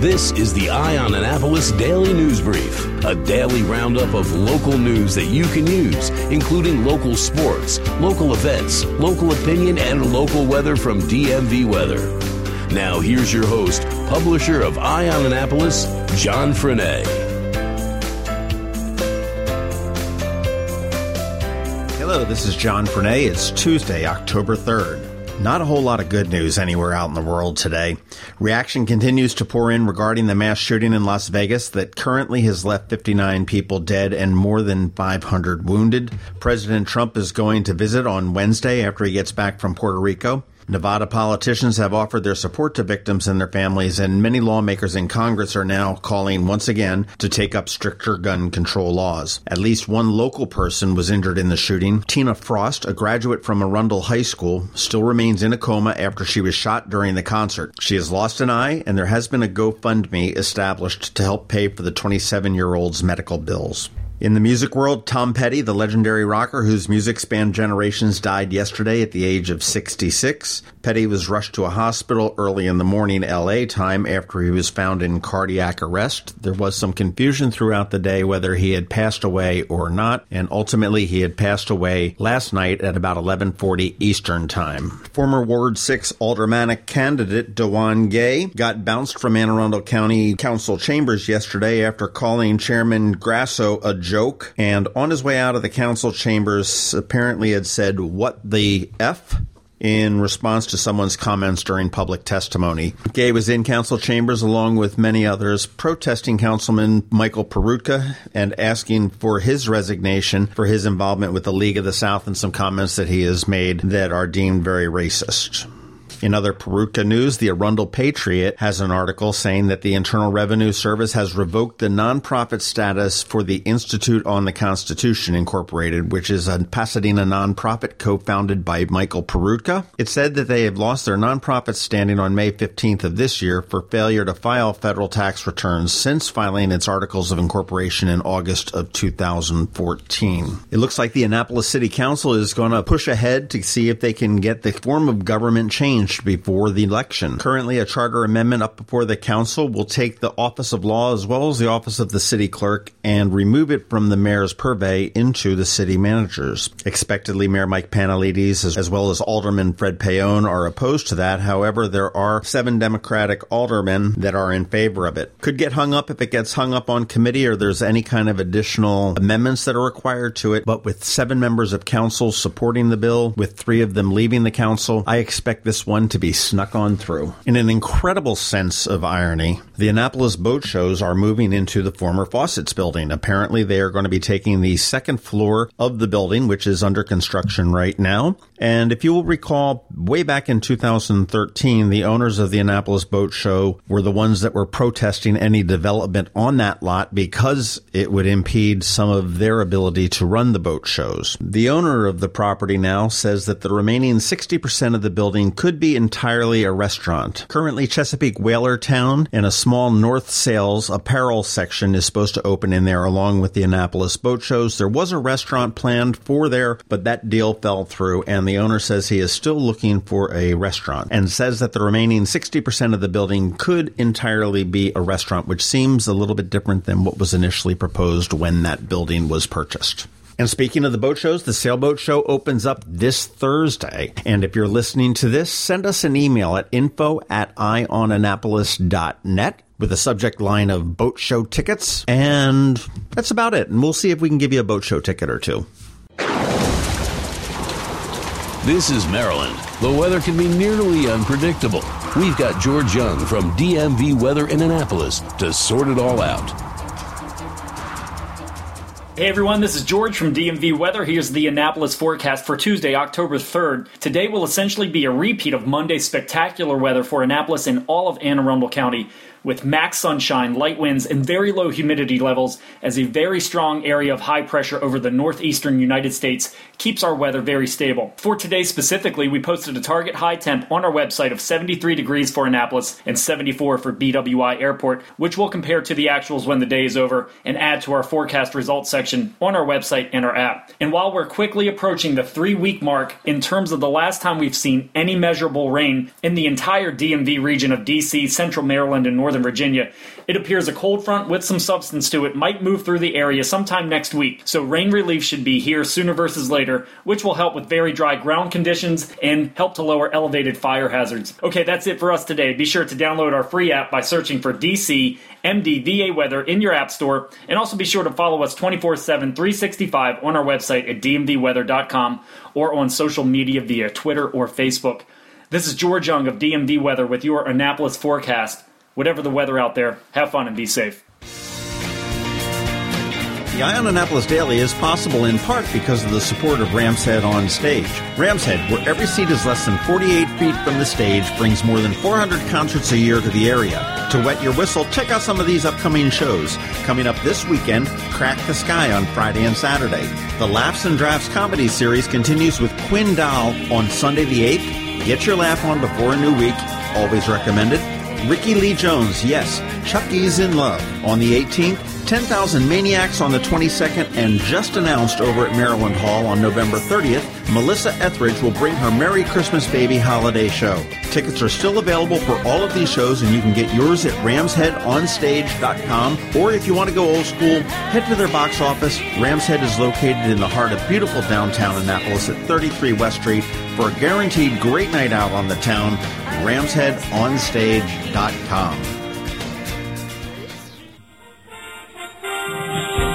This is the Eye on Annapolis Daily News Brief, a daily roundup of local news that you can use, including local sports, local events, local opinion, and local weather from DMV Weather. Now, here's your host, publisher of Eye on Annapolis, John Frenaye. Hello, this is John Frenaye. It's Tuesday, October 3rd. Not a whole lot of good news anywhere out in the world today. Reaction continues to pour in regarding the mass shooting in Las Vegas that currently has left 59 people dead and more than 500 wounded. President Trump is going to visit on Wednesday after he gets back from Puerto Rico. Nevada politicians have offered their support to victims and their families, and many lawmakers in Congress are now calling once again to take up stricter gun control laws. At least one local person was injured in the shooting. Tina Frost, a graduate from Arundel High School, still remains in a coma after she was shot during the concert. She has lost an eye, and there has been a GoFundMe established to help pay for the 27 year old's medical bills. In the music world, Tom Petty, the legendary rocker whose music spanned generations, died yesterday at the age of 66. Petty was rushed to a hospital early in the morning LA time after he was found in cardiac arrest. There was some confusion throughout the day whether he had passed away or not, and ultimately he had passed away last night at about 11:40 Eastern Time. Former Ward 6 aldermanic candidate Dewan Gay got bounced from Anne Arundel County Council chambers yesterday after calling Chairman Grasso a joke, and on his way out of the council chambers, apparently had said, What the F? in response to someone's comments during public testimony. Gay was in council chambers along with many others protesting Councilman Michael Peroutka and asking for his resignation for his involvement with the League of the South and some comments that he has made that are deemed very racist. In other Peroutka news, the Arundel Patriot has an article saying that the Internal Revenue Service has revoked the nonprofit status for the Institute on the Constitution Incorporated, which is a Pasadena nonprofit co-founded by Michael Peroutka. It said that they have lost their nonprofit standing on May 15th of this year for failure to file federal tax returns since filing its articles of incorporation in August of 2014. It looks like the Annapolis City Council is going to push ahead to see if they can get the form of government changed before the election. Currently, a charter amendment up before the council will take the office of law as well as the office of the city clerk and remove it from the mayor's purvey into the city manager's. Expectedly, Mayor Mike Pantelides as, as well as Alderman Fred Paone are opposed to that. However, there are seven Democratic aldermen that are in favor of it. Could get hung up if it gets hung up on committee or there's any kind of additional amendments that are required to it. But with seven members of council supporting the bill, with three of them leaving the council, I expect this one to be snuck on through. In an incredible sense of irony, the Annapolis boat shows are moving into the former Fawcett's building. Apparently, they are going to be taking the second floor of the building, which is under construction right now. And if you will recall, way back in 2013, the owners of the Annapolis Boat Show were the ones that were protesting any development on that lot because it would impede some of their ability to run the boat shows. The owner of the property now says that the remaining 60% of the building could be entirely a restaurant. Currently, Chesapeake Whaler Town and a small North Sails apparel section is supposed to open in there along with the Annapolis Boat Shows. There was a restaurant planned for there, but that deal fell through and the owner says he is still looking for a restaurant and says that the remaining 60% of the building could entirely be a restaurant, which seems a little bit different than what was initially proposed when that building was purchased. And speaking of the boat shows, the sailboat show opens up this Thursday. And if you're listening to this, send us an email at info at eyeonannapolis.net with a subject line of boat show tickets. And that's about it. And we'll see if we can give you a boat show ticket or two. This is Maryland. The weather can be nearly unpredictable. We've got George Young from DMV Weather in Annapolis to sort it all out. Hey everyone, this is George from DMV Weather. Here's the Annapolis forecast for Tuesday, October 3rd. Today will essentially be a repeat of Monday's spectacular weather for Annapolis and all of Anne Arundel County. With max sunshine, light winds, and very low humidity levels as a very strong area of high pressure over the northeastern United States keeps our weather very stable. For today specifically, we posted a target high temp on our website of 73 degrees for Annapolis and 74 for BWI Airport, which will compare to the actuals when the day is over and add to our forecast results section on our website and our app. And while we're quickly approaching the three week mark in terms of the last time we've seen any measurable rain in the entire DMV region of DC, Central Maryland, and Northern Virginia, it appears a cold front with some substance to it might move through the area sometime next week, so rain relief should be here sooner versus later, which will help with very dry ground conditions and help to lower elevated fire hazards. Okay, that's it for us today. Be sure to download our free app by searching for DC MDVA Weather in your app store, and also be sure to follow us 24 7, 365 on our website at dmvweather.com or on social media via Twitter or Facebook. This is George Young of DMV Weather with your Annapolis forecast. Whatever the weather out there, have fun and be safe. The Annapolis Daily is possible in part because of the support of Ram's Head on Stage. Ram's Head, where every seat is less than 48 feet from the stage, brings more than 400 concerts a year to the area. To wet your whistle, check out some of these upcoming shows. Coming up this weekend, Crack the Sky on Friday and Saturday. The Laughs and Drafts comedy series continues with Quinn Dow on Sunday the 8th. Get your laugh on before a new week. Always recommended. Rickie Lee Jones, yes, Chuck E.'s in Love on the 18th. 10,000 Maniacs on the 22nd, and just announced over at Maryland Hall on November 30th, Melissa Etheridge will bring her Merry Christmas Baby holiday show. Tickets are still available for all of these shows, and you can get yours at ramsheadonstage.com. Or if you want to go old school, head to their box office. Ram's Head is located in the heart of beautiful downtown Annapolis at 33 West Street. For a guaranteed great night out on the town, ramsheadonstage.com.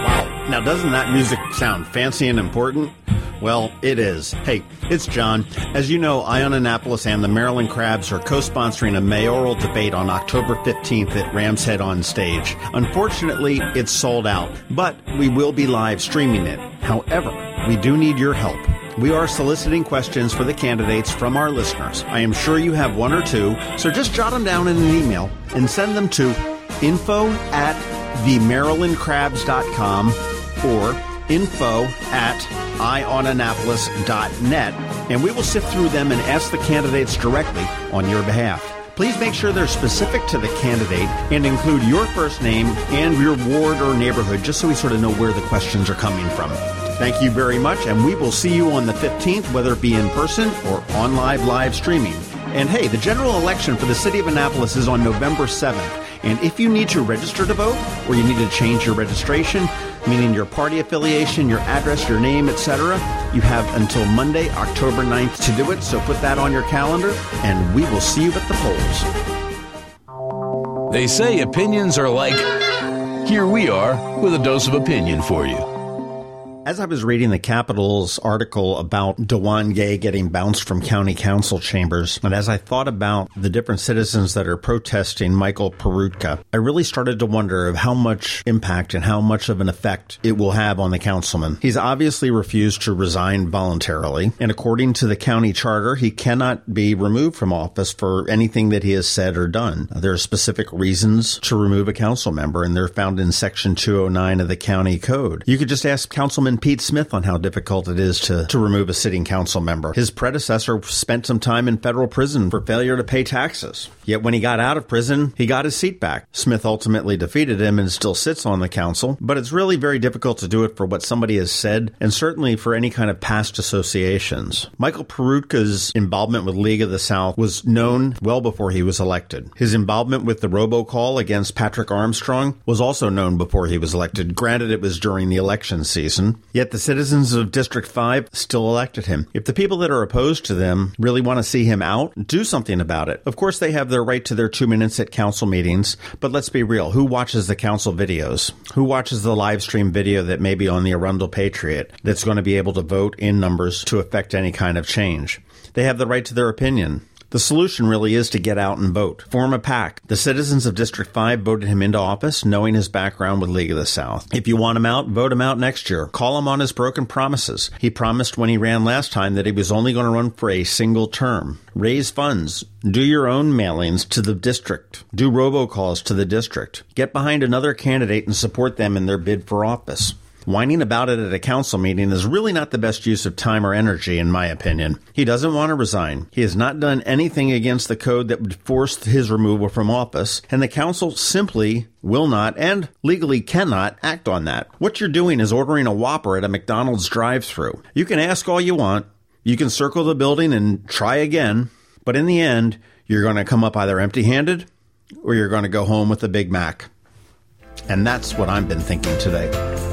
Wow. Now, doesn't that music sound fancy and important? Well, it is. Hey, it's John. As you know, Eye on Annapolis and the Maryland Crabs are co-sponsoring a mayoral debate on October 15th at Rams Head on stage. Unfortunately, it's sold out, but we will be live streaming it. However, we do need your help. We are soliciting questions for the candidates from our listeners. I am sure you have one or two, so just jot them down in an email and send them to info at themarylandcrabs.com or info at eyeonannapolis.net, and we will sift through them and ask the candidates directly on your behalf. Please make sure they're specific to the candidate and include your first name and your ward or neighborhood just so we sort of know where the questions are coming from. Thank you very much, and we will see you on the 15th, whether it be in person or on live live streaming. And hey, the general election for the city of Annapolis is on November 7th. And if you need to register to vote or you need to change your registration, meaning your party affiliation, your address, your name, etc., you have until Monday, October 9th to do it. So put that on your calendar and we will see you at the polls. They say opinions are like. Here we are with a dose of opinion for you. As I was reading the Capital's article about Dewan Gay getting bounced from county council chambers, and as I thought about the different citizens that are protesting Michael Peroutka, I really started to wonder of how much impact and how much of an effect it will have on the councilman. He's obviously refused to resign voluntarily, and according to the county charter, he cannot be removed from office for anything that he has said or done. There are specific reasons to remove a council member, and they're found in Section 209 of the county code. You could just ask Councilman Pete Smith on how difficult it is to, to remove a sitting council member. His predecessor spent some time in federal prison for failure to pay taxes. Yet when he got out of prison, he got his seat back. Smith ultimately defeated him and still sits on the council, but it's really very difficult to do it for what somebody has said and certainly for any kind of past associations. Michael Peroutka's involvement with League of the South was known well before he was elected. His involvement with the robocall against Patrick Armstrong was also known before he was elected. Granted, it was during the election season. Yet the citizens of District 5 still elected him. If the people that are opposed to them really want to see him out, do something about it. Of course, they have their right to their two minutes at council meetings, but let's be real. Who watches the council videos? Who watches the live stream video that may be on the Arundel Patriot that's going to be able to vote in numbers to affect any kind of change? They have the right to their opinion. The solution really is to get out and vote. Form a PAC. The citizens of District 5 voted him into office knowing his background with League of the South. If you want him out, vote him out next year. Call him on his broken promises. He promised when he ran last time that he was only going to run for a single term. Raise funds. Do your own mailings to the district. Do robocalls to the district. Get behind another candidate and support them in their bid for office. Whining about it at a council meeting is really not the best use of time or energy, in my opinion. He doesn't want to resign. He has not done anything against the code that would force his removal from office, and the council simply will not and legally cannot act on that. What you're doing is ordering a Whopper at a McDonald's drive through. You can ask all you want, you can circle the building and try again, but in the end, you're going to come up either empty handed or you're going to go home with a Big Mac. And that's what I've been thinking today.